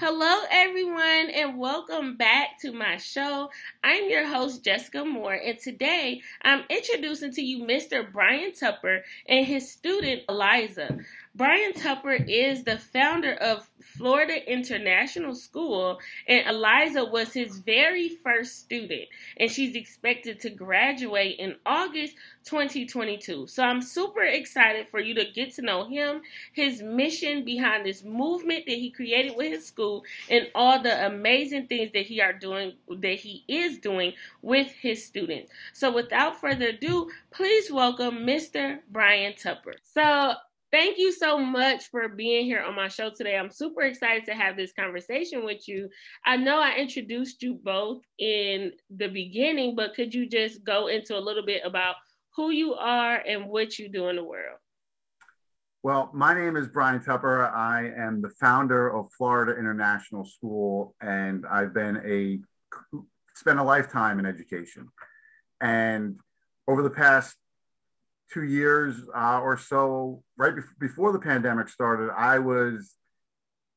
Hello, everyone, and welcome back to my show. I'm your host, Jessica Moore, and today I'm introducing to you Mr. Brian Tupper and his student, Aliza. Brian Tupper is the founder of Florida International School, and Aliza was his very first student, and she's expected to graduate in August 2022. So I'm super excited for you to get to know him, his mission behind this movement that he created with his school, and all the amazing things that he are doing that he is doing with his students. So without further ado, please welcome Mr. Brian Tupper. So Thank you so much for being here on my show today. I'm super excited to have this conversation with you. I know I introduced you both in the beginning, but could you just go into a little bit about who you are and what you do in the world? Well, my name is Brian Tupper. I am the founder of Florida International School, and I've been a spent a lifetime in education. And over the past two years uh, or so, right be- before the pandemic started, I was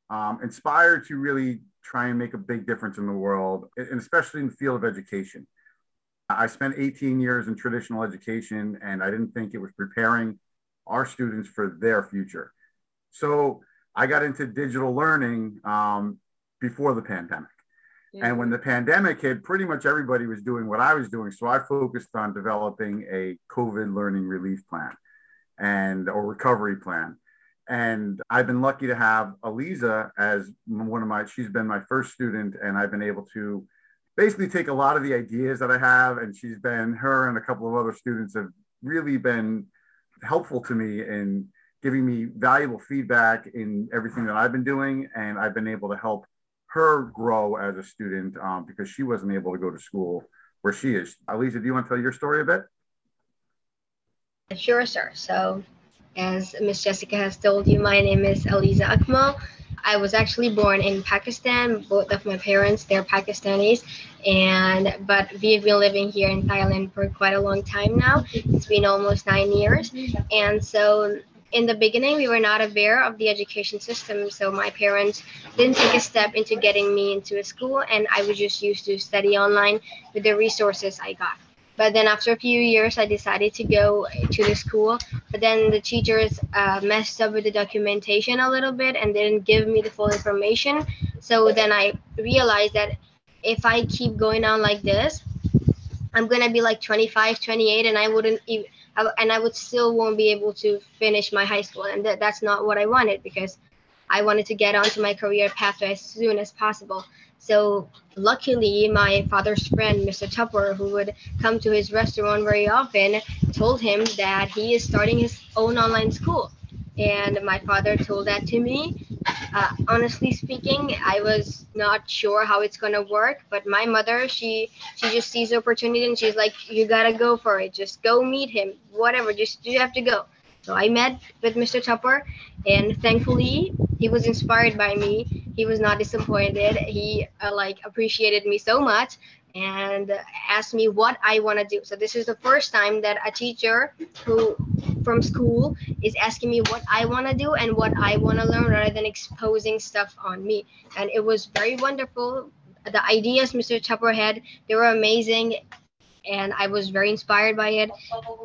um, inspired to really try and make a big difference in the world, and especially in the field of education. I spent 18 years in traditional education, and I didn't think it was preparing our students for their future. So I got into digital learning um, before the pandemic. And when the pandemic hit, pretty much everybody was doing what I was doing. So I focused on developing a COVID learning relief plan and or recovery plan. And I've been lucky to have Aliza as one of my, she's been my first student, and I've been able to basically take a lot of the ideas that I have, and she's been, her and a couple of other students have really been helpful to me in giving me valuable feedback in everything that I've been doing. And I've been able to help her grow as a student um, because she wasn't able to go to school where she is. Aliza, do you want to tell your story a bit? Sure, sir. So, as Miss Jessica has told you, my name is Aliza Akmal. I was actually born in Pakistan. Both of my parents, they're Pakistanis, and but we've been living here in Thailand for quite a long time now. It's been almost nine years, and so in the beginning we were not aware of the education system so my parents didn't take a step into getting me into a school and i was just used to study online with the resources i got. But then after a few years i decided to go to the school but then the teachers uh, messed up with the documentation a little bit and didn't give me the full information. So then i realized that if i keep going on like this i'm to be like 25 28 and i wouldn't even and I would still won't be able to finish my high school, and that's not what I wanted because I wanted to get onto my career path as soon as possible. So luckily, my father's friend, Mr. Tupper, who would come to his restaurant very often, told him that he is starting his own online school. And my father told that to me. Uh, honestly speaking, I was not sure how it's gonna work, but my mother, she she just sees the opportunity and she's like, "You gotta go for it. Just go meet him. Whatever. Just you have to go." So I met with Mr. Tupper, and thankfully he was inspired by me. He was not disappointed. He uh, like appreciated me so much and asked me what I want to do. So this is the first time that a teacher who from school is asking me what I want to do and what I want to learn rather than exposing stuff on me. And it was very wonderful. The ideas Mr. Tupper had, they were amazing and I was very inspired by it.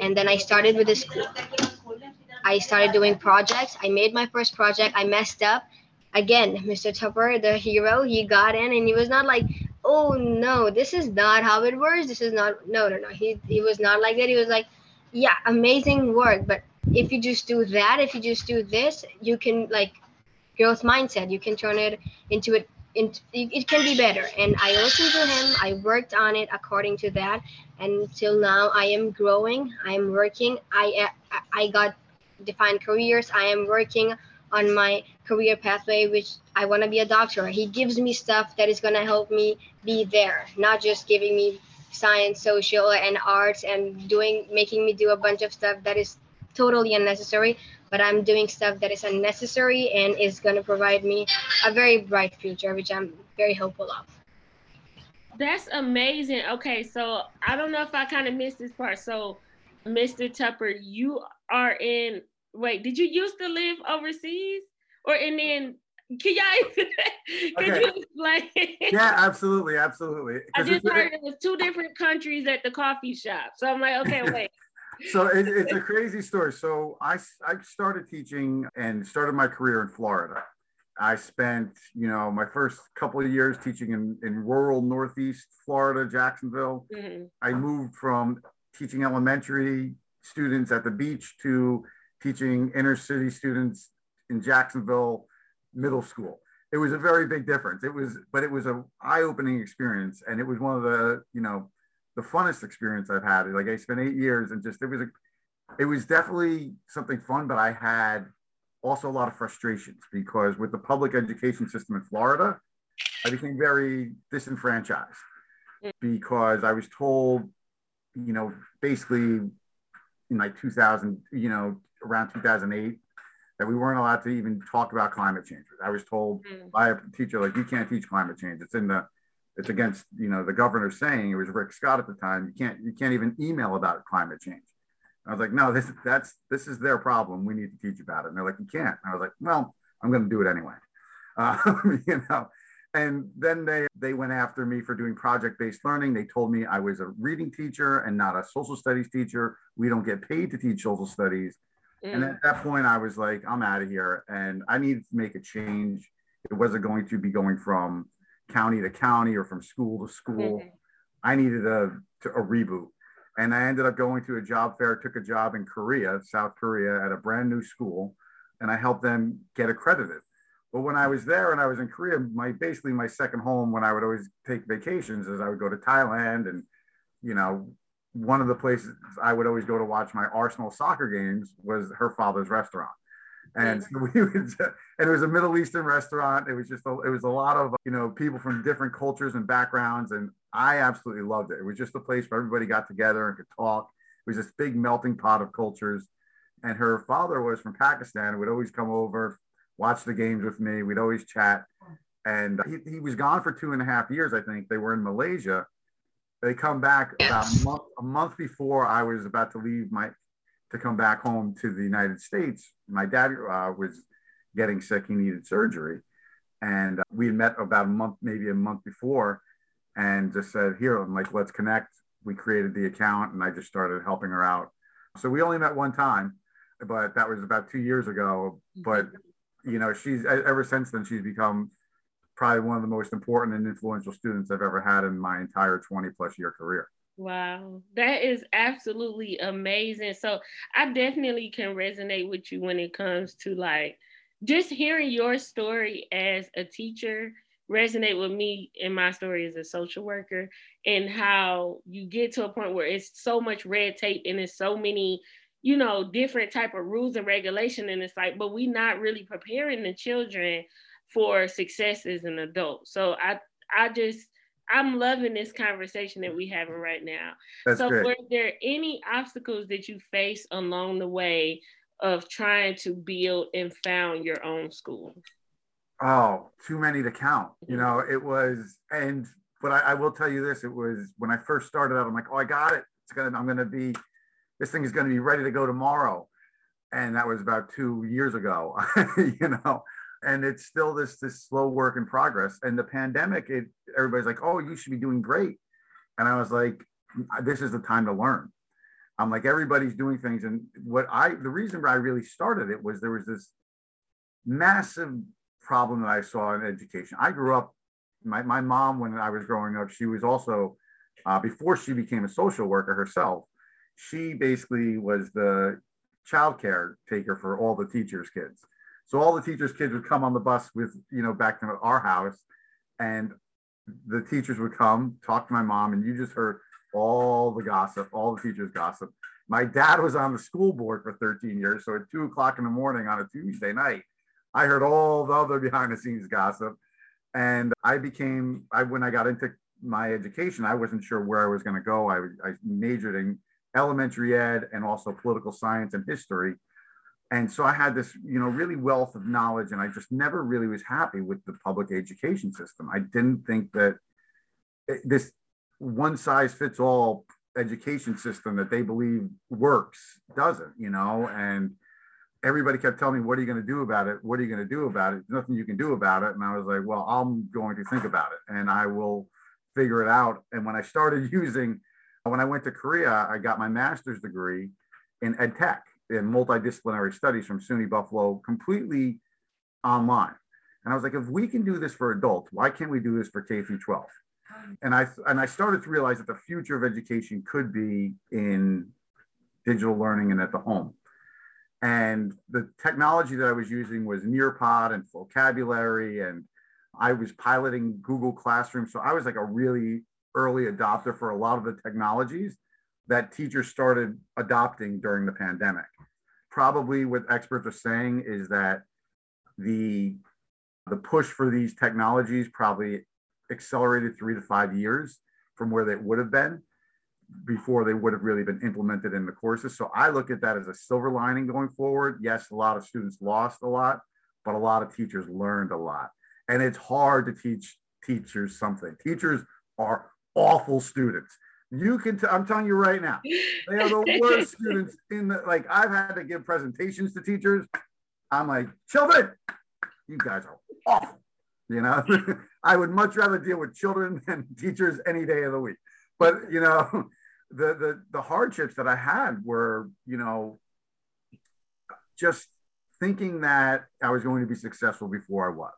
And then I started with the school. I started doing projects. I made my first project. I messed up. Again, Mr. Tupper, the hero, he got in and he was not like, oh no, this is not how it works. This is not, no, no, no. He, he was not like that. He was like, yeah, amazing work. But if you just do that, if you just do this, you can like growth mindset. You can turn it into it. Into, it can be better. And I listened to him. I worked on it according to that. And till now, I am growing. I am working. I I got defined careers. I am working on my career pathway, which I want to be a doctor. He gives me stuff that is going to help me be there, not just giving me science, social, and arts and doing making me do a bunch of stuff that is totally unnecessary. But I'm doing stuff that is unnecessary and is going to provide me a very bright future, which I'm very hopeful of. That's amazing. Okay, so I don't know if I kind of missed this part. So, Mr. Tupper, you are in. Wait, did you used to live overseas, or and then Can y'all? can okay. you explain? yeah, absolutely, absolutely. I just heard it was two different countries at the coffee shop, so I'm like, okay, wait. so it, it's a crazy story. So I I started teaching and started my career in Florida. I spent, you know, my first couple of years teaching in, in rural Northeast Florida, Jacksonville. Mm-hmm. I moved from teaching elementary students at the beach to teaching inner city students in Jacksonville middle school. It was a very big difference. It was, but it was a eye-opening experience, and it was one of the, you know, the funnest experience I've had. Like I spent eight years, and just it was a, it was definitely something fun. But I had also a lot of frustrations because with the public education system in Florida, I became very disenfranchised mm. because I was told, you know, basically in like 2000, you know, around 2008, that we weren't allowed to even talk about climate change. I was told mm. by a teacher, like, you can't teach climate change. It's in the, it's against, you know, the governor saying, it was Rick Scott at the time, you can't, you can't even email about climate change. I was like, no, this that's this is their problem. We need to teach about it. And they're like, you can't. And I was like, well, I'm going to do it anyway. Uh, you know. And then they they went after me for doing project based learning. They told me I was a reading teacher and not a social studies teacher. We don't get paid to teach social studies. Mm. And at that point, I was like, I'm out of here, and I needed to make a change. It wasn't going to be going from county to county or from school to school. Mm-hmm. I needed a, a reboot. And I ended up going to a job fair, took a job in Korea, South Korea, at a brand new school, and I helped them get accredited. But when I was there and I was in Korea, my basically my second home when I would always take vacations is I would go to Thailand and you know one of the places I would always go to watch my Arsenal soccer games was her father's restaurant. And so we would, and it was a Middle Eastern restaurant. It was just, a, it was a lot of, you know, people from different cultures and backgrounds. And I absolutely loved it. It was just a place where everybody got together and could talk. It was this big melting pot of cultures. And her father was from Pakistan and would always come over, watch the games with me. We'd always chat. And he, he was gone for two and a half years, I think. They were in Malaysia. They come back about a month, a month before I was about to leave my to come back home to the United States. My dad uh, was getting sick; he needed surgery, and uh, we had met about a month, maybe a month before and just said, Here, I'm like, let's connect. We created the account and I just started helping her out. So we only met one time, but that was about two years ago. But, you know, she's ever since then, she's become probably one of the most important and influential students I've ever had in my entire 20 plus year career. Wow, that is absolutely amazing. So I definitely can resonate with you when it comes to like just hearing your story as a teacher resonate with me in my story as a social worker and how you get to a point where it's so much red tape and it's so many you know different type of rules and regulation and it's like but we not really preparing the children for success as an adult so i i just i'm loving this conversation that we having right now That's so were there any obstacles that you faced along the way of trying to build and found your own school Oh, too many to count. You mm-hmm. know, it was, and but I, I, will tell you this: it was when I first started out. I'm like, oh, I got it. It's gonna. I'm gonna be. This thing is gonna be ready to go tomorrow, and that was about two years ago. you know, and it's still this this slow work in progress. And the pandemic, it everybody's like, oh, you should be doing great, and I was like, this is the time to learn. I'm like, everybody's doing things, and what I the reason I really started it was there was this massive problem that I saw in education. I grew up, my, my mom, when I was growing up, she was also, uh, before she became a social worker herself, she basically was the child care taker for all the teachers' kids. So all the teachers' kids would come on the bus with, you know, back to our house, and the teachers would come talk to my mom, and you just heard all the gossip, all the teachers' gossip. My dad was on the school board for 13 years. So at two o'clock in the morning on a Tuesday night, I heard all the other behind the scenes gossip. And I became, I when I got into my education, I wasn't sure where I was going to go. I, I majored in elementary ed and also political science and history. And so I had this, you know, really wealth of knowledge, and I just never really was happy with the public education system. I didn't think that eh, this one size fits all education system that they believe works doesn't, you know, and everybody kept telling me, What are you going to do about it? What are you going to do about it? There's nothing you can do about it. And I was like, Well, I'm going to think about it and I will figure it out. And when I started using, when I went to Korea, I got my master's degree in ed tech in multidisciplinary studies from SUNY Buffalo, completely online. And I was like, if we can do this for adults, why can't we do this for K through 12? And I and I started to realize that the future of education could be in digital learning and at the home. And the technology that I was using was Nearpod and vocabulary, and I was piloting Google Classroom. So I was like a really early adopter for a lot of the technologies that teachers started adopting during the pandemic. Probably what experts are saying is that the the push for these technologies probably accelerated three to five years from where they would have been before they would have really been implemented in the courses. So I look at that as a silver lining going forward. Yes, a lot of students lost a lot, but a lot of teachers learned a lot. And it's hard to teach teachers something. Teachers are awful students. You can, i I'm telling you right now, they are the worst students in the, like, I've had to give presentations to teachers. I'm like, children, you guys are awful. You know, I would much rather deal with children than teachers any day of the week. But, you know, the, the, the hardships that I had were, you know, just thinking that I was going to be successful before I was.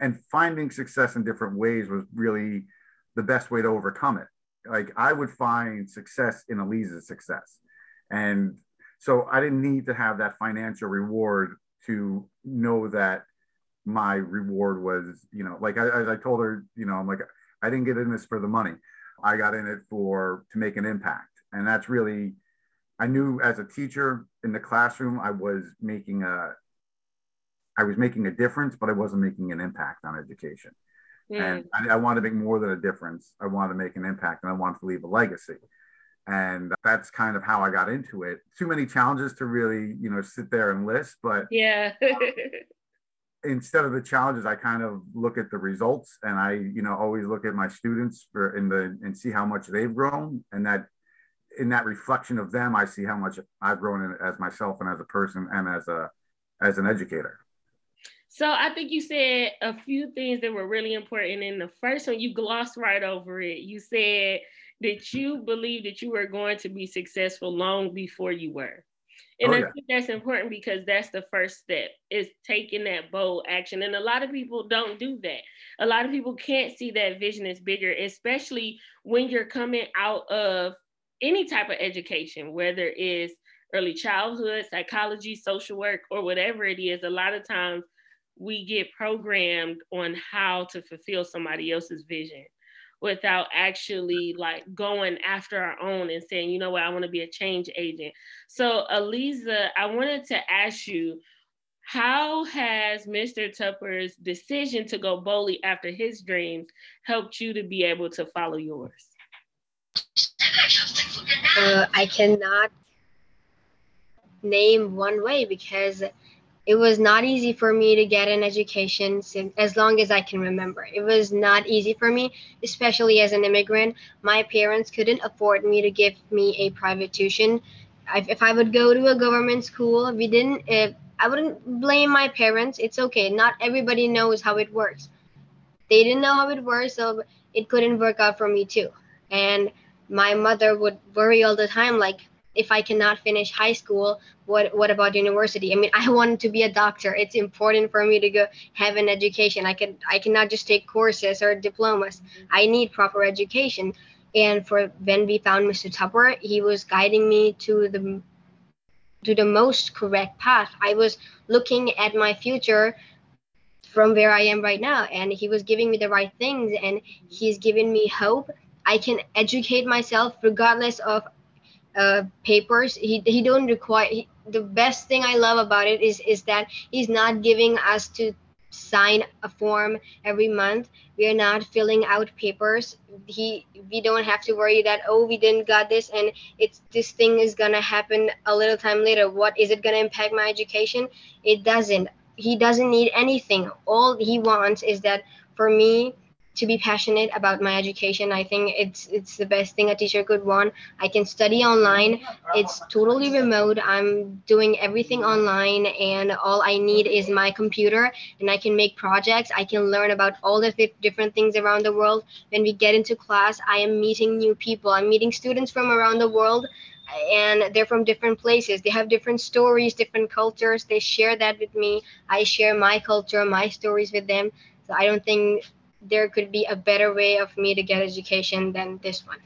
And finding success in different ways was really the best way to overcome it like I would find success in Aliza's success. And so I didn't need to have that financial reward to know that my reward was, you know, like I, as I told her, you know, I'm like, I didn't get in this for the money. I got in it for to make an impact. And that's really, I knew as a teacher in the classroom, I was making a, I was making a difference, but I wasn't making an impact on education. Mm. And I, I want to make more than a difference. I want to make an impact and I want to leave a legacy. And that's kind of how I got into it. Too many challenges to really, you know, sit there and list, but yeah. instead of the challenges, I kind of look at the results and I, you know, always look at my students for in the and see how much they've grown. And that in that reflection of them, I see how much I've grown as myself and as a person and as a as an educator. So I think you said a few things that were really important. In the first one, you glossed right over it. You said that you believe that you were going to be successful long before you were. And oh, I think that's important because that's the first step is taking that bold action. And a lot of people don't do that. A lot of people can't see that vision is bigger, especially when you're coming out of any type of education, whether it's early childhood, psychology, social work, or whatever it is. A lot of times we get programmed on how to fulfill somebody else's vision without actually like going after our own and saying, you know what, I want to be a change agent. So, Aliza, I wanted to ask you, how has Mr. Tupper's decision to go boldly after his dreams helped you to be able to follow yours? Uh, I cannot name one way because it was not easy for me to get an education since, as long as I can remember. It was not easy for me, especially as an immigrant. My parents couldn't afford me to give me a private tuition. If I would go to a government school, we didn't. If, I wouldn't blame my parents. It's okay. Not everybody knows how it works. They didn't know how it works, so it couldn't work out for me too. And my mother would worry all the time, like, if I cannot finish high school, what what about university? I mean, I wanted to be a doctor. It's important for me to go have an education. I can I cannot just take courses or diplomas. I need proper education. And for when we found Mr. Tupper, he was guiding me to the to the most correct path. I was looking at my future from where I am right now, and he was giving me the right things, and he's giving me hope. I can educate myself regardless of uh, papers. He he don't require. He, the best thing I love about it is is that he's not giving us to sign a form every month. We are not filling out papers. He we don't have to worry that oh we didn't got this and it's this thing is gonna happen a little time later. What is it gonna impact my education? It doesn't. He doesn't need anything. All he wants is that for me to be passionate about my education. I think it's it's the best thing a teacher could want. I can study online. It's totally remote. I'm doing everything online and all I need is my computer and I can make projects. I can learn about all the different things around the world. When we get into class, I am meeting new people. I'm meeting students from around the world and they're from different places. They have different stories, different cultures. They share that with me. I share my culture, my stories with them. So I don't think there could be a better way of me to get education than this one.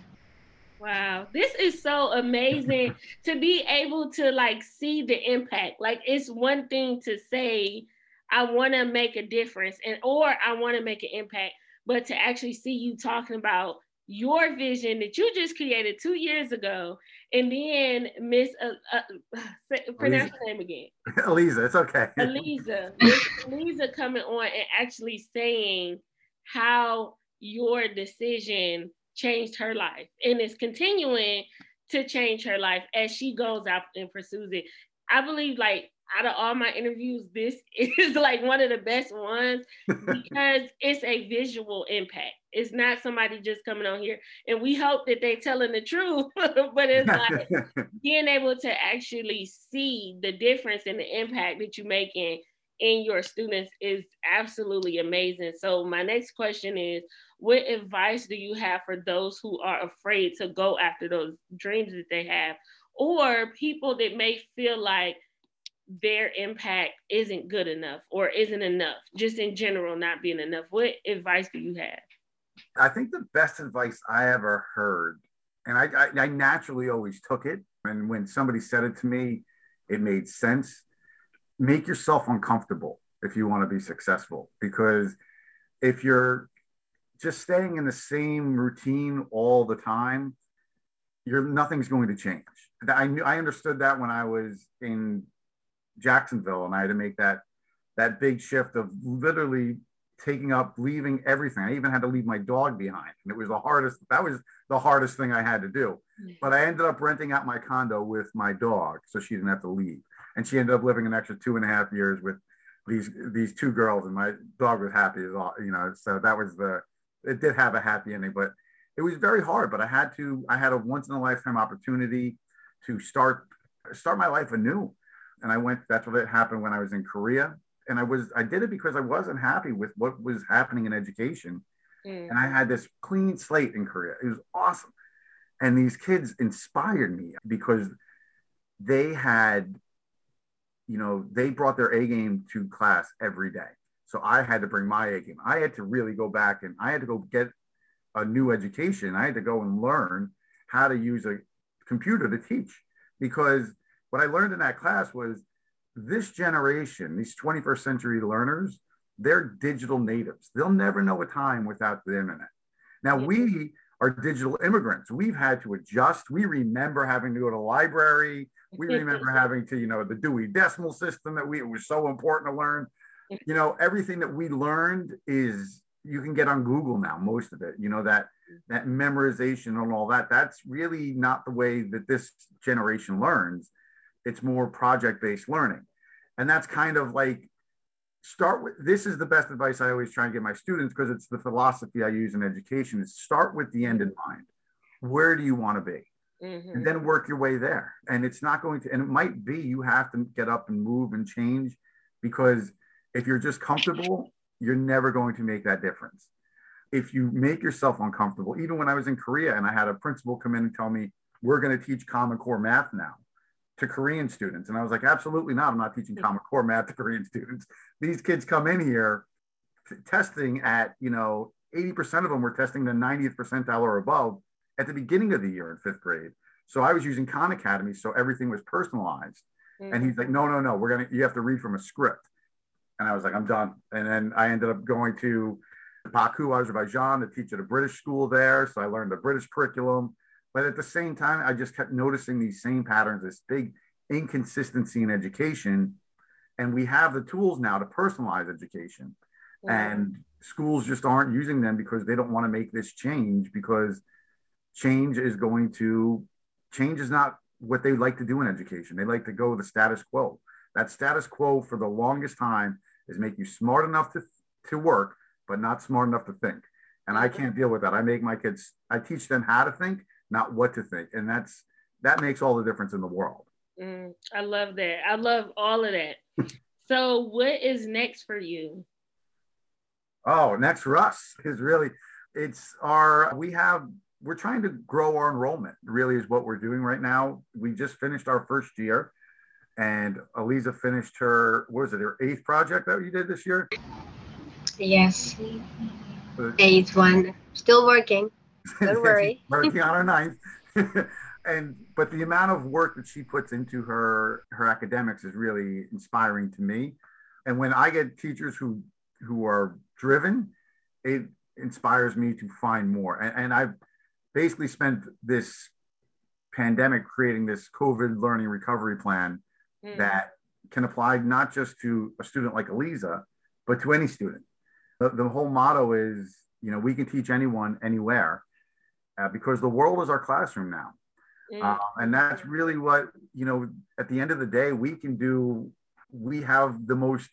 Wow, this is so amazing to be able to like see the impact. Like it's one thing to say I want to make a difference and or I want to make an impact, but to actually see you talking about your vision that you just created two years ago, and then Miss uh, uh, pronounce her name again. Aliza, it's okay. Aliza, Miss Aliza coming on and actually saying how your decision changed her life and is continuing to change her life as she goes out and pursues it. I believe like out of all my interviews, this is like one of the best ones because it's a visual impact. It's not somebody just coming on here, and we hope that they telling the truth, but it's like being able to actually see the difference and the impact that you're making in your students is absolutely amazing. So my next question is, what advice do you have for those who are afraid to go after those dreams that they have, or people that may feel like their impact isn't good enough or isn't enough, just in general, not being enough. What advice do you have? I think the best advice I ever heard, and I, I, I naturally always took it, and when somebody said it to me, it made sense. Make yourself uncomfortable if you want to be successful, because if you're just staying in the same routine all the time, you're nothing's going to change. I knew I understood that when I was in Jacksonville, and I had to make that that big shift of literally taking up, leaving everything. I even had to leave my dog behind, and it was the hardest. That was the hardest thing I had to do. Mm. But I ended up renting out my condo with my dog, so she didn't have to leave, and she ended up living an extra two and a half years with these these two girls, and my dog was happy as all you know. So that was the. It did have a happy ending, but it was very hard. But I had to. I had a once in a lifetime opportunity to start start my life anew and I went. That's what it happened when I was in Korea, and I was I did it because I wasn't happy with what was happening in education, mm. and I had this clean slate in Korea. It was awesome, and these kids inspired me because they had, you know, they brought their A game to class every day. So I had to bring my A game. I had to really go back and I had to go get a new education. I had to go and learn how to use a computer to teach because what I learned in that class was this generation, these 21st century learners, they're digital natives. They'll never know a time without the internet. Now, we are digital immigrants. We've had to adjust. We remember having to go to the library. We remember having to, you know, the Dewey Decimal System that we it was so important to learn. You know, everything that we learned is you can get on Google now, most of it. You know, that mm-hmm. that memorization and all that. That's really not the way that this generation learns it's more project based learning. And that's kind of like start with this is the best advice I always try and give my students because it's the philosophy I use in education is start with the end in mind. Where do you want to be? Mm-hmm. And then work your way there. And it's not going to, and it might be you have to get up and move and change because if you're just comfortable, you're never going to make that difference. If you make yourself uncomfortable, even when I was in Korea and I had a principal come in and tell me, we're going to teach Common Core math now to Korean students. And I was like, absolutely not. I'm not teaching Common Core math to Korean students. These kids come in here t- testing at, you know, 80% of them were testing the 90th percentile or above at the beginning of the year in fifth grade. So I was using Khan Academy. So everything was personalized. Mm-hmm. And he's like, no, no, no, we're going to, you have to read from a script. And I was like, I'm done. And then I ended up going to Baku, Azerbaijan to teach at a British school there. So I learned the British curriculum. But at the same time, I just kept noticing these same patterns, this big inconsistency in education. And we have the tools now to personalize education. And schools just aren't using them because they don't want to make this change because change is going to change is not what they like to do in education. They like to go the status quo. That status quo for the longest time is make you smart enough to, to work, but not smart enough to think. And I can't deal with that. I make my kids, I teach them how to think, not what to think. And that's, that makes all the difference in the world. Mm, I love that. I love all of that. so, what is next for you? Oh, next for us is really, it's our, we have, we're trying to grow our enrollment, really, is what we're doing right now. We just finished our first year, and Aliza finished her, what was it, her eighth project that you did this year? Yes. Uh, eighth one. Still working. Don't worry. working on her ninth. and but the amount of work that she puts into her her academics is really inspiring to me. And when I get teachers who who are driven, it inspires me to find more. And, and I've basically spent this pandemic creating this COVID learning recovery plan mm. that can apply not just to a student like Aliza, but to any student. The, the whole motto is, you know, we can teach anyone anywhere uh, because the world is our classroom now. Mm. Uh, and that's really what, you know, at the end of the day, we can do. We have the most,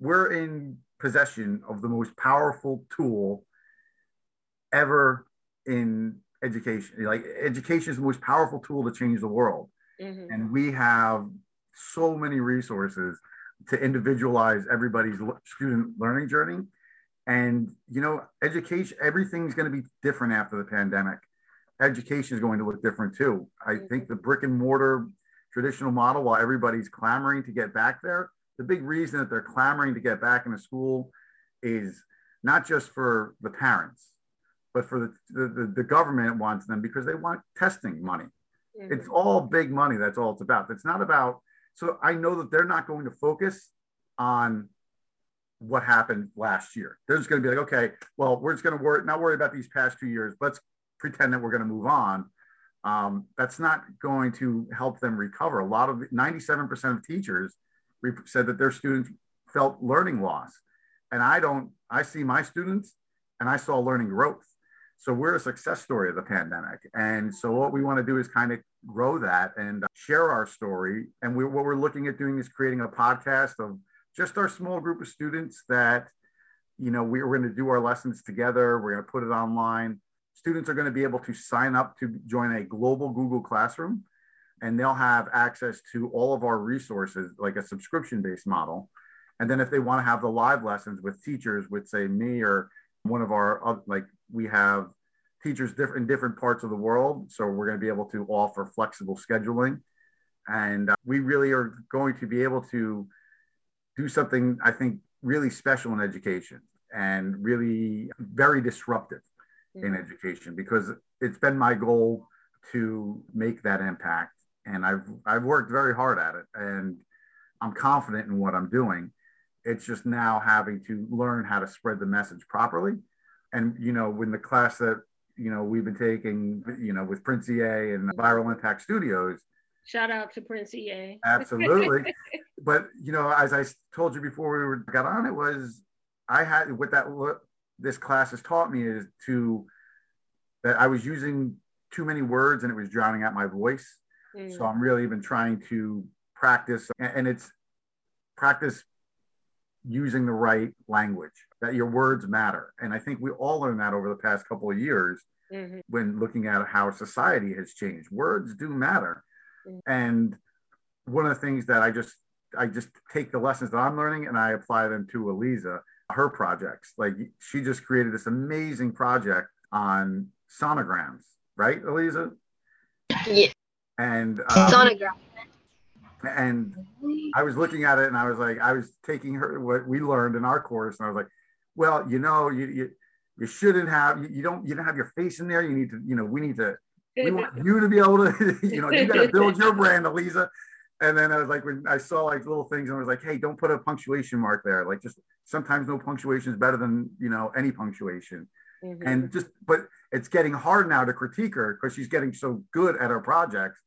we're in possession of the most powerful tool ever in education. Like education is the most powerful tool to change the world. Mm-hmm. And we have so many resources to individualize everybody's student learning journey. And, you know, education, everything's going to be different after the pandemic. Education is going to look different too. I mm-hmm. think the brick and mortar traditional model, while everybody's clamoring to get back there, the big reason that they're clamoring to get back into school is not just for the parents, but for the, the, the government wants them because they want testing money. Mm-hmm. It's all big money. That's all it's about. It's not about so I know that they're not going to focus on what happened last year. They're just going to be like, okay, well, we're just going to worry, not worry about these past two years. Let's pretend that we're going to move on. Um, that's not going to help them recover. A lot of 97% of teachers said that their students felt learning loss. And I don't, I see my students and I saw learning growth. So we're a success story of the pandemic. And so what we want to do is kind of grow that and uh, share our story. And we, what we're looking at doing is creating a podcast of just our small group of students that, you know, we, we're going to do our lessons together. We're going to put it online. Students are going to be able to sign up to join a global Google Classroom and they'll have access to all of our resources like a subscription based model. And then if they want to have the live lessons with teachers with say me or one of our uh, like we have teachers different in different parts of the world. So we're going to be able to offer flexible scheduling. And uh, we really are going to be able to do something i think really special in education and really very disruptive in education because it's been my goal to make that impact. And i've i've worked very hard at it and i'm confident in what i'm doing. It's just now having to learn how to spread the message properly. And, you know, when the class that, you know, we've been taking, you know, with Prince EA and Viral Impact Studios. Shout out to Prince EA. Absolutely. but, you know, as I told you before we were, got on, it was, I had, what that, what this class has taught me is to, that I was using too many words and it was drowning out my voice. Mm. So I'm really even trying to practice, and it's practice using the right language, that your words matter. And I think we all learned that over the past couple of years mm-hmm. when looking at how society has changed. Words do matter. Mm-hmm. And one of the things that I just I just take the lessons that I'm learning and I apply them to Aliza, her projects. Like she just created this amazing project on sonograms, right, Aliza? Yeah. And um, sonogram and I was looking at it and I was like, I was taking her what we learned in our course, and I was like, well, you know, you you, you shouldn't have you, you don't you don't have your face in there. You need to, you know, we need to we want you to be able to, you know, you got to build your brand, Aliza. And then I was like, when I saw like little things, and I was like, hey, don't put a punctuation mark there. Like just sometimes no punctuation is better than you know any punctuation. Mm-hmm. And just, but it's getting hard now to critique her because she's getting so good at her projects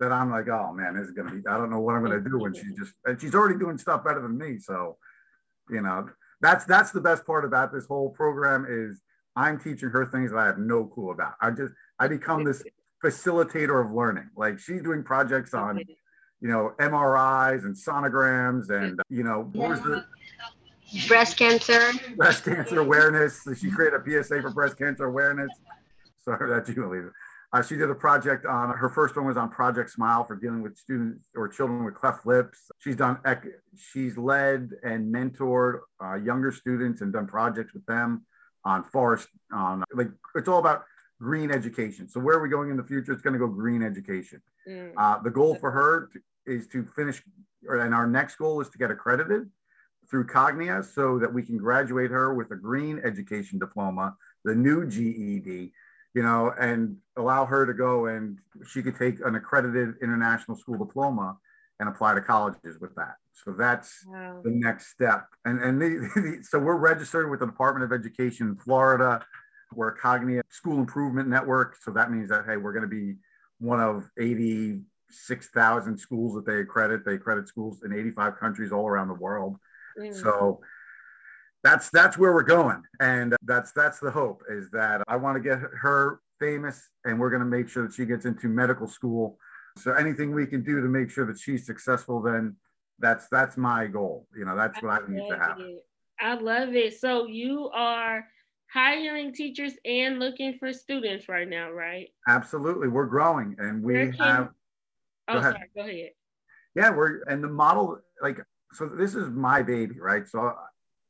that I'm like, oh man, this is gonna be. I don't know what I'm gonna do when she's just and she's already doing stuff better than me. So, you know, that's that's the best part about this whole program is I'm teaching her things that I have no clue about. I just I become this facilitator of learning. Like she's doing projects on, you know, MRIs and sonograms and you know what was the breast cancer. Breast cancer awareness. She created a PSA for breast cancer awareness. Sorry, that's you, Aliza. Uh, she did a project on her first one was on Project Smile for dealing with students or children with cleft lips. She's done she's led and mentored uh, younger students and done projects with them on forest on like it's all about green education. So where are we going in the future? It's going to go green education. Mm. Uh, the goal for her to, is to finish, and our next goal is to get accredited through Cognia so that we can graduate her with a green education diploma, the new GED, you know, and allow her to go and she could take an accredited international school diploma and apply to colleges with that. So that's wow. the next step. And and the, the, so we're registered with the Department of Education in Florida. We're a Cognia School Improvement Network. So that means that hey, we're going to be one of 86,000 schools that they accredit. They accredit schools in 85 countries all around the world. Mm. So that's that's where we're going. And uh, that's that's the hope is that i want to get her famous and we're going to make sure that she gets into medical school. So anything we can do to make sure that she's successful then that's that's my goal. You know that's what i, I need to have. It. i love it. So you are hiring teachers and looking for students right now right? Absolutely. We're growing and we can, have oh go sorry. Go ahead. Yeah we're and the model like so this is my baby right? So uh,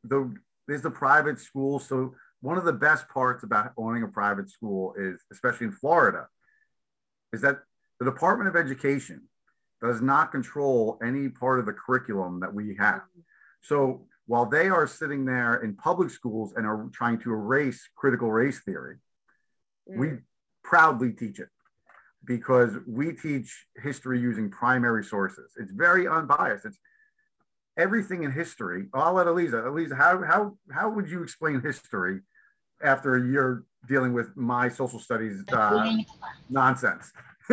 the there's the private school. So one of the best parts about owning a private school is, especially in Florida, is that the Department of Education does not control any part of the curriculum that we have. So while they are sitting there in public schools and are trying to erase critical race theory, mm. we proudly teach it because we teach history using primary sources. It's very unbiased. It's everything in history. I'll let Aliza. Aliza, how how how would you explain history after a year dealing with my social studies uh, nonsense?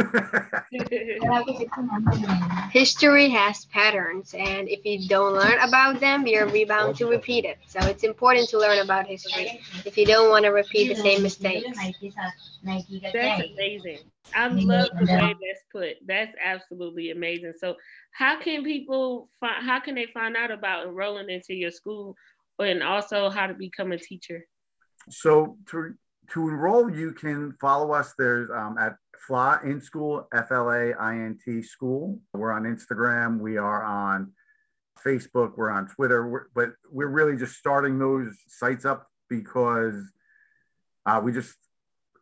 History has patterns, and if you don't learn about them, you're bound to repeat it. So it's important to learn about history if you don't want to repeat the same mistakes. That's amazing. I love the way that's put. That's absolutely amazing. So, how can people find? How can they find out about enrolling into your school, and also how to become a teacher? So to to enroll, you can follow us. There's um, at FLA in school, F L A I N T school. We're on Instagram. We are on Facebook. We're on Twitter. We're, but we're really just starting those sites up because uh, we just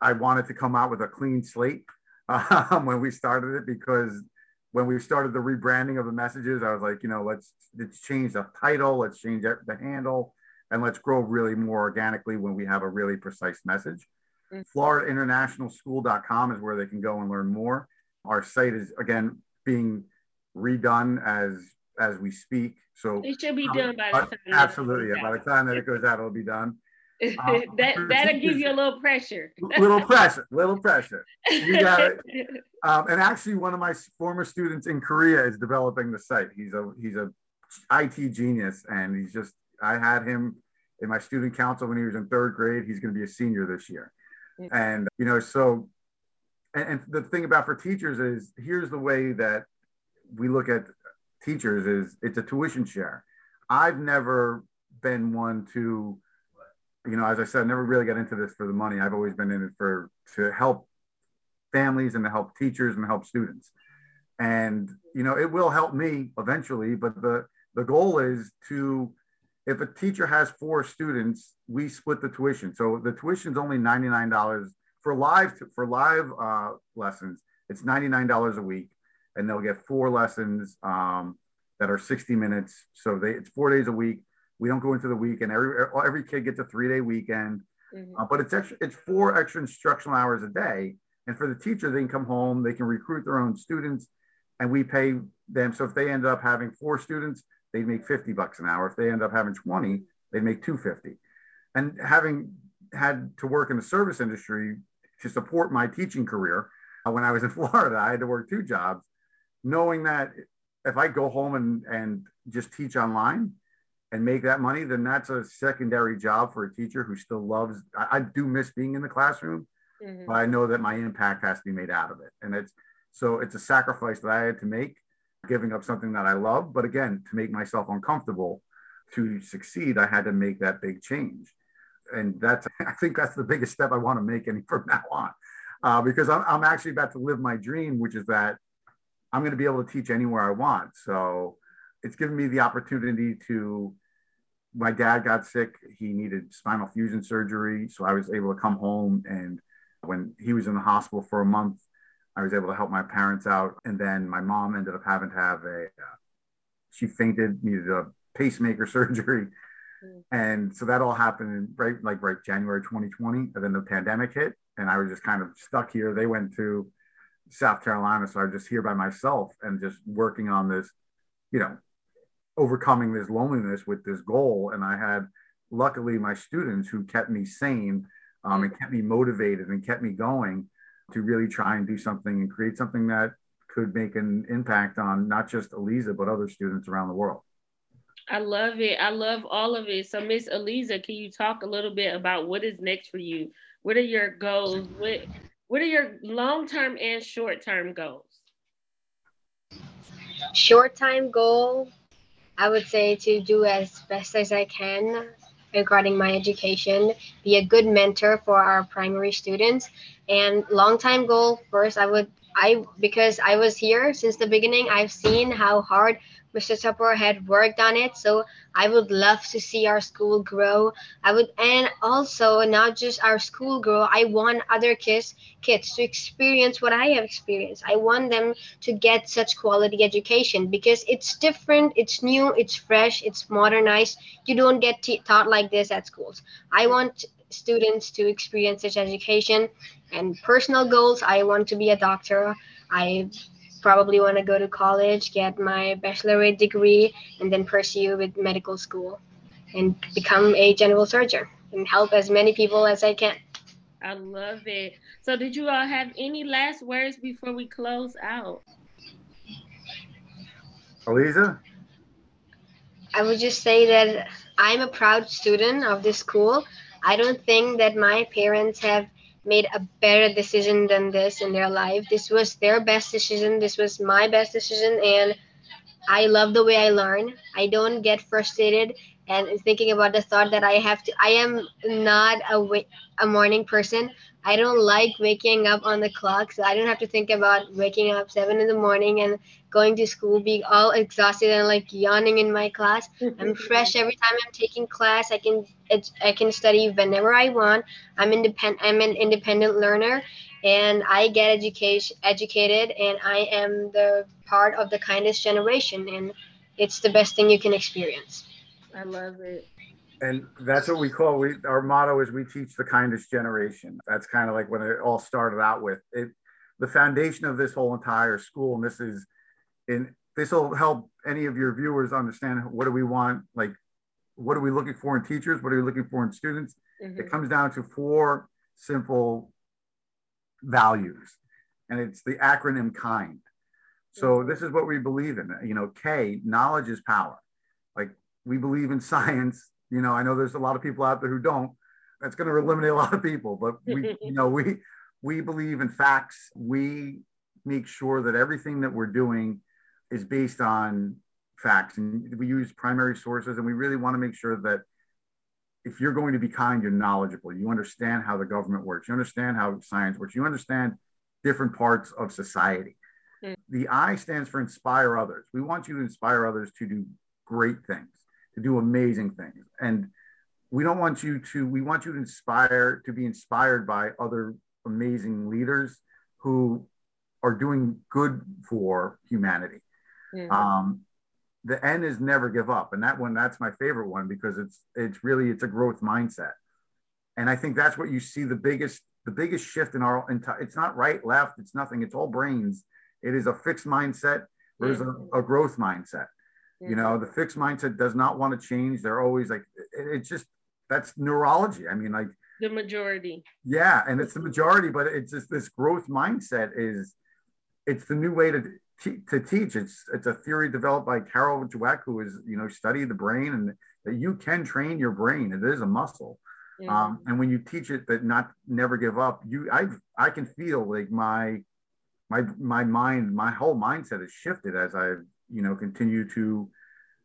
I wanted to come out with a clean slate um, when we started it because when we started the rebranding of the messages, I was like, you know, let's let's change the title, let's change the handle, and let's grow really more organically when we have a really precise message. Mm-hmm. FloridaInternationalSchool.com is where they can go and learn more. Our site is again being redone as as we speak. So it should be um, done by the time. Absolutely, yeah. By the time that it goes out, it'll be done. Um, that that'll give you a little pressure. little pressure, little pressure. You got it. Um, and actually, one of my former students in Korea is developing the site. He's a he's a IT genius, and he's just I had him in my student council when he was in third grade. He's going to be a senior this year. And, you know, so, and, and the thing about for teachers is here's the way that we look at teachers is it's a tuition share. I've never been one to, you know, as I said, I never really got into this for the money. I've always been in it for to help families and to help teachers and help students. And you know, it will help me eventually, but the the goal is to if a teacher has four students, we split the tuition. So the tuition is only $99 for live for live uh, lessons. It's $99 a week, and they'll get four lessons um, that are 60 minutes. So they it's four days a week. We don't go into the weekend. every every kid gets a three day weekend. Mm-hmm. Uh, but it's extra. It's four extra instructional hours a day, and for the teacher, they can come home. They can recruit their own students, and we pay them. So if they end up having four students, they'd make 50 bucks an hour. If they end up having 20, they'd make 250. And having had to work in the service industry to support my teaching career, uh, when I was in Florida, I had to work two jobs, knowing that if I go home and, and just teach online and make that money, then that's a secondary job for a teacher who still loves. I, I do miss being in the classroom, mm-hmm. but I know that my impact has to be made out of it. And it's so it's a sacrifice that I had to make giving up something that I love, but again, to make myself uncomfortable to succeed, I had to make that big change. And that's, I think that's the biggest step I want to make any from now on. Uh, because I'm, I'm actually about to live my dream, which is that I'm going to be able to teach anywhere I want. So it's given me the opportunity to. My dad got sick. He needed spinal fusion surgery. So I was able to come home. And when he was in the hospital for a month, I was able to help my parents out. And then my mom ended up having to have a, uh, she fainted, needed a pacemaker surgery. Mm. And so that all happened right, like right January 2020. And then the pandemic hit and I was just kind of stuck here. They went to South Carolina. So I was just here by myself and just working on this, you know, overcoming this loneliness with this goal. And I had luckily my students who kept me sane um, and kept me motivated and kept me going to really try and do something and create something that could make an impact on not just Aliza, but other students around the world. I love it. I love all of it. So, Miss Aliza, can you talk a little bit about what is next for you? What are your goals? What what are your long term and short term goals? Short time goal, I would say to do as best as I can regarding my education, be a good mentor for our primary students. And long time goal, first, I would I because I was here since the beginning, I've seen how hard Mr. Tupper had worked on it. So I would love to see our school grow. I would, and also not just our school grow. I want other kids, kids to experience what I have experienced. I want them to get such quality education because it's different, it's new, it's fresh, it's modernized. You don't get taught like this at schools. I want students to experience such education and personal goals. I want to be a doctor. I probably want to go to college, get my bachelorate degree, and then pursue with medical school and become a general surgeon and help as many people as I can. I love it. So, did you all have any last words before we close out? Aliza? I would just say that I'm a proud student of this school. I don't think that my parents have made a better decision than this in their life. This was their best decision. This was my best decision. And I love the way I learn. I don't get frustrated and thinking about the thought that I have to. I am not a, a morning person. I don't like waking up on the clock. So I don't have to think about waking up seven in the morning and going to school, being all exhausted and like yawning in my class. I'm fresh every time I'm taking class. I can I can study whenever I want. I'm independent. I'm an independent learner, and I get education educated, and I am the part of the kindest generation, and it's the best thing you can experience. I love it. And that's what we call we our motto is we teach the kindest generation. That's kind of like when it all started out with it. The foundation of this whole entire school, and this is in this will help any of your viewers understand what do we want like what are we looking for in teachers what are we looking for in students mm-hmm. it comes down to four simple values and it's the acronym kind so mm-hmm. this is what we believe in you know k knowledge is power like we believe in science you know i know there's a lot of people out there who don't. That's going to eliminate a lot of people but we you know we we believe in facts. We make sure that everything that we're doing is based on facts and we use primary sources and we really want to make sure that if you're going to be kind you're knowledgeable. You understand how the government works. You understand how science works. You understand different parts of society. Mm. the i stands for inspire others. We want you to inspire others to do great things to do amazing things and we don't want you to we want you to inspire to be inspired by other amazing leaders who are doing good for humanity Mm-hmm. Um, the N is never give up, and that one that's my favorite one because it's it's really it's a growth mindset, and I think that's what you see the biggest the biggest shift in our entire. It's not right left. It's nothing. It's all brains. It is a fixed mindset versus mm-hmm. a, a, growth mindset. You know, the fixed mindset does not want to change. They're always like it, it's just that's neurology. I mean, like the majority. Yeah, and it's the majority, but it's just this growth mindset is it's the new way to to teach. It's it's a theory developed by Carol Dweck, who is you know studied the brain and that you can train your brain. It is a muscle. Mm-hmm. Um, and when you teach it that not never give up, you I I can feel like my my my mind, my whole mindset has shifted as I you know continue to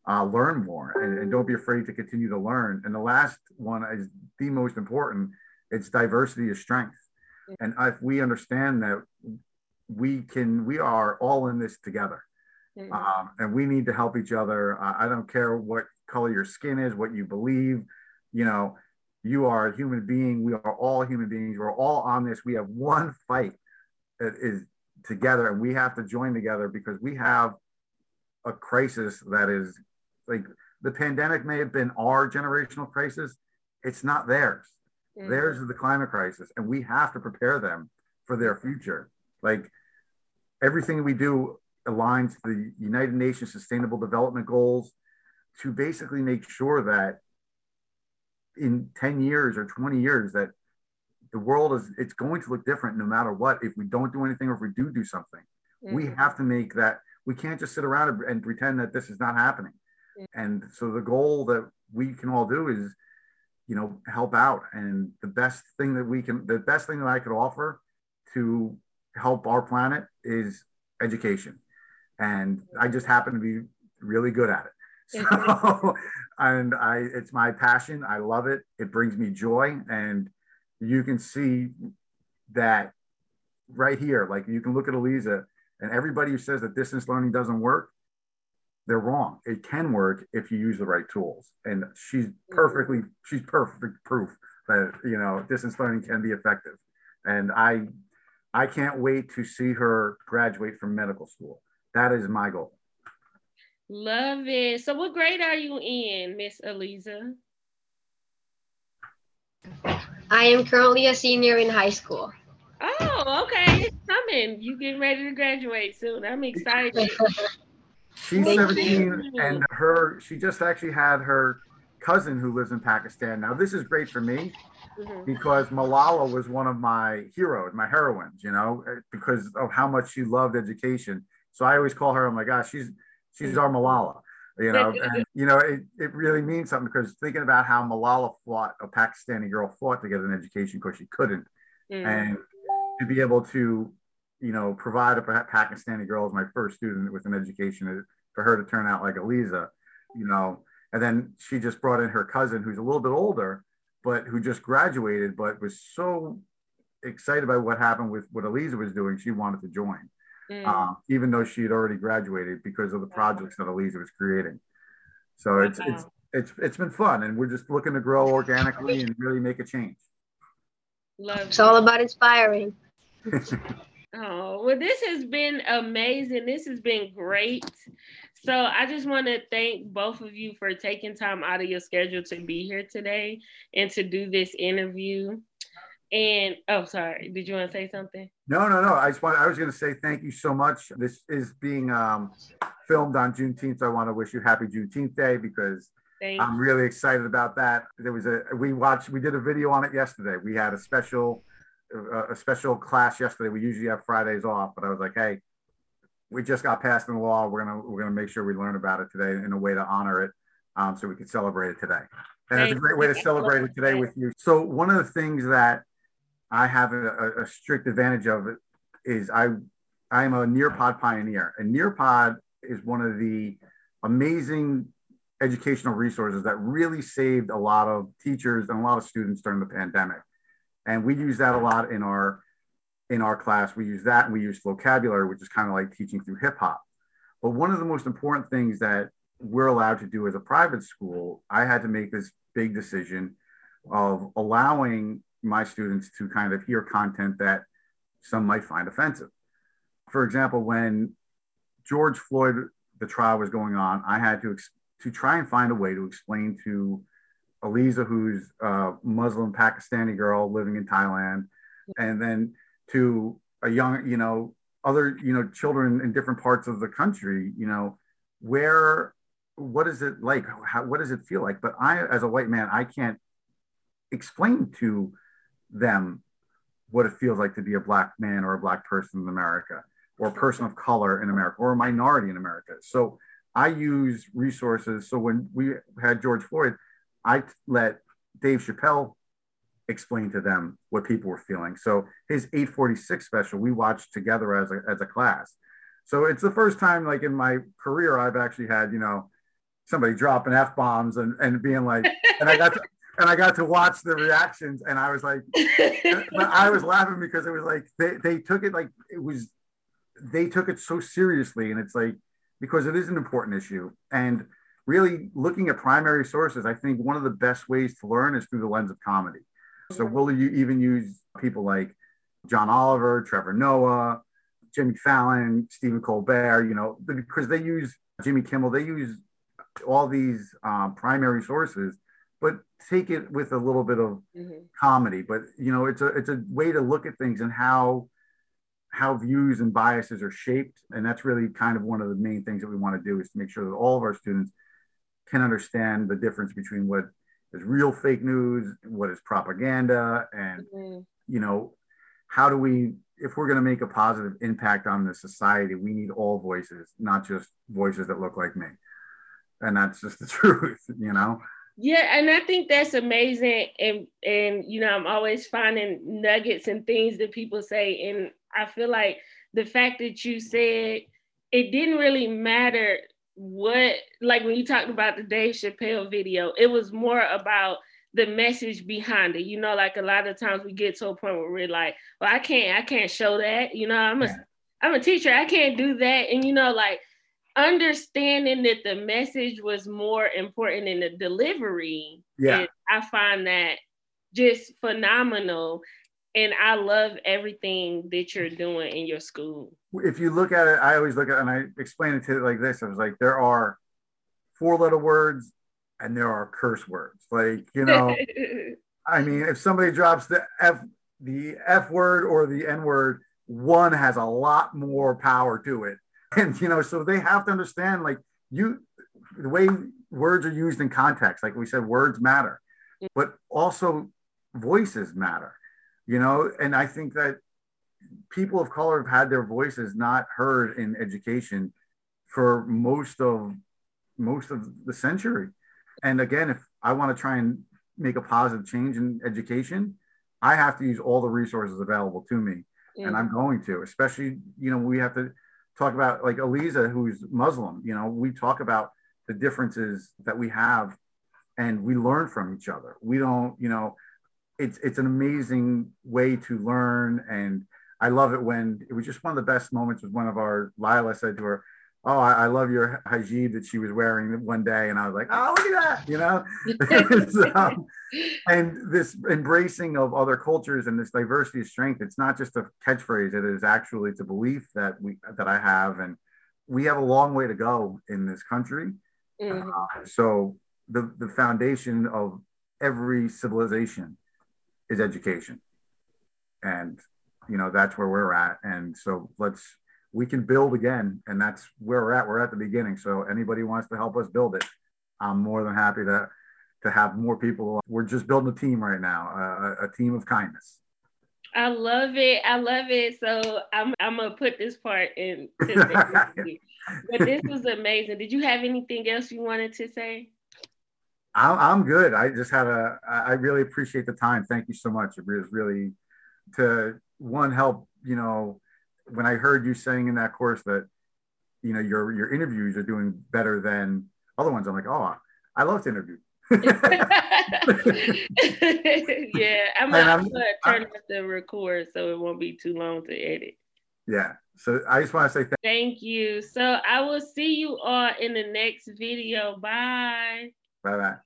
uh, learn more and, and, don't be afraid to continue to learn. And the last one is the most important. It's diversity is strength. And if we understand that we can, we are all in this together. Um, and we need to help each other. Uh, I don't care what color your skin is, what you believe, you know, you are a human being. We are all human beings. We're all on this. We have one fight that is together and we have to join together because we have a crisis that is like the pandemic may have been our generational crisis. It's not theirs. Mm-hmm. Theirs is the climate crisis, and we have to prepare them for their future. Like everything we do aligns to the United Nations Sustainable Development Goals to basically make sure that in 10 years or 20 years that the world is it's going to look different no matter what if we don't do anything or if we do do something mm-hmm. we have to make that we can't just sit around and pretend that this is not happening. And so the goal that we can all do is you know help out. And the best thing that we can the best thing that i could offer to help our planet is education. And i just happen to be really good at it. So and i it's my passion. I love it. It brings me joy. And you can see that right here like you can look at aliza and everybody who says that distance learning doesn't work they're wrong it can work if you use the right tools and she's mm-hmm. perfectly she's perfect proof that you know distance learning can be effective and i i can't wait to see her graduate from medical school that is my goal Love it. So, what grade are you in, Miss Aliza? I am currently a senior in high school. Oh, okay. Coming. You getting ready to graduate soon. I'm excited. She's 17 and her she just actually had her cousin who lives in Pakistan. Now this is great for me mm-hmm. because Malala was one of my heroes, my heroines, you know, because of how much she loved education. So I always call her, oh my gosh, she's she's our Malala. You know, and you know, it, it really means something because thinking about how Malala fought, a Pakistani girl fought to get an education because she couldn't. Mm. And to be able to, you know, provide a Pakistani girl as my first student with an education for her to turn out like Aliza, you know, and then she just brought in her cousin who's a little bit older, but who just graduated, but was so excited by what happened with what Aliza was doing, she wanted to join mm. uh, even though she had already graduated because of the projects that Aliza was creating. So it's wow. it's it's it's been fun, and we're just looking to grow organically and really make a change. Love it's all about inspiring. oh well, this has been amazing. This has been great. So I just want to thank both of you for taking time out of your schedule to be here today and to do this interview. And oh, sorry, did you want to say something? No, no, no. I just want, I was going to say thank you so much. This is being um, filmed on Juneteenth. So I want to wish you happy Juneteenth Day because Thanks. I'm really excited about that. There was a we watched we did a video on it yesterday. We had a special a special class yesterday. We usually have Fridays off, but I was like, hey, we just got passed in the law. We're gonna we're gonna make sure we learn about it today in a way to honor it, um, so we can celebrate it today. And it's a great way to celebrate it today with you. So one of the things that I have a, a strict advantage of is I I'm a Nearpod pioneer, and Nearpod is one of the amazing educational resources that really saved a lot of teachers and a lot of students during the pandemic. And we use that a lot in our in our class. We use that and we use Flocabulary, which is kind of like teaching through hip hop. But one of the most important things that we're allowed to do as a private school, I had to make this big decision of allowing my students to kind of hear content that some might find offensive. For example, when George Floyd, the trial was going on, I had to, to try and find a way to explain to Aliza, who's a Muslim Pakistani girl living in Thailand, and then to a young, you know, other, you know, children in different parts of the country, you know, where, what is it like? How, what does it feel like? But I, as a white man, I can't explain to them what it feels like to be a black man or a black person in America or a person of color in America or a minority in America. So I use resources. So when we had George Floyd, I let Dave Chappelle explain to them what people were feeling. So his 846 special, we watched together as a, as a class. So it's the first time like in my career, I've actually had, you know, somebody dropping f bombs and and being like, and I got to, and I got to watch the reactions, and I was like, I was laughing because it was like they they took it like it was they took it so seriously, and it's like because it is an important issue and really looking at primary sources, I think one of the best ways to learn is through the lens of comedy. So will you even use people like John Oliver, Trevor Noah, Jimmy Fallon, Stephen Colbert, you know, because they use Jimmy Kimmel, they use all these um, primary sources, but take it with a little bit of mm-hmm. comedy. But you know, it's a it's a way to look at things and how how views and biases are shaped, and that's really kind of one of the main things that we want to do is to make sure that all of our students can understand the difference between what is real fake news, what is propaganda, and mm-hmm. you know, how do we, if we're going to make a positive impact on the society, we need all voices, not just voices that look like me. And that's just the truth, you know. Yeah, and I think that's amazing. And and you know, I'm always finding nuggets and things that people say. And I feel like the fact that you said it didn't really matter what like when you talked about the Dave Chappelle video, it was more about the message behind it. You know, like a lot of times we get to a point where we're like, well, I can't, I can't show that. You know, I'm a am a teacher, I can't do that. And you know, like understanding that the message was more important in the delivery. Yeah. I find that just phenomenal and I love everything that you're doing in your school. If you look at it, I always look at it and I explain it to it like this. I was like, there are four letter words and there are curse words. Like, you know, I mean, if somebody drops the F the F word or the N word, one has a lot more power to it. And you know, so they have to understand like you the way words are used in context, like we said, words matter, mm. but also voices matter you know and i think that people of color have had their voices not heard in education for most of most of the century and again if i want to try and make a positive change in education i have to use all the resources available to me mm-hmm. and i'm going to especially you know we have to talk about like aliza who's muslim you know we talk about the differences that we have and we learn from each other we don't you know it's it's an amazing way to learn and I love it when it was just one of the best moments was one of our Lila said to her, Oh, I, I love your hijab that she was wearing one day. And I was like, Oh, look at that, you know? so, and this embracing of other cultures and this diversity of strength, it's not just a catchphrase, it is actually it's a belief that we that I have. And we have a long way to go in this country. Mm-hmm. Uh, so the the foundation of every civilization is education. And, you know, that's where we're at. And so let's, we can build again. And that's where we're at. We're at the beginning. So anybody wants to help us build it, I'm more than happy to, to have more people. We're just building a team right now, a, a team of kindness. I love it. I love it. So I'm I'm gonna put this part in. but this was amazing. Did you have anything else you wanted to say? I'm good. I just had a, I really appreciate the time. Thank you so much. It was really to one help, you know, when I heard you saying in that course that, you know, your, your interviews are doing better than other ones. I'm like, oh, I love to interview. yeah, I'm, gonna, turn off the record so it won't be too long to edit. Yeah. So I just want to say thank, thank you. So I will see you all in the next video. Bye. Bye bye.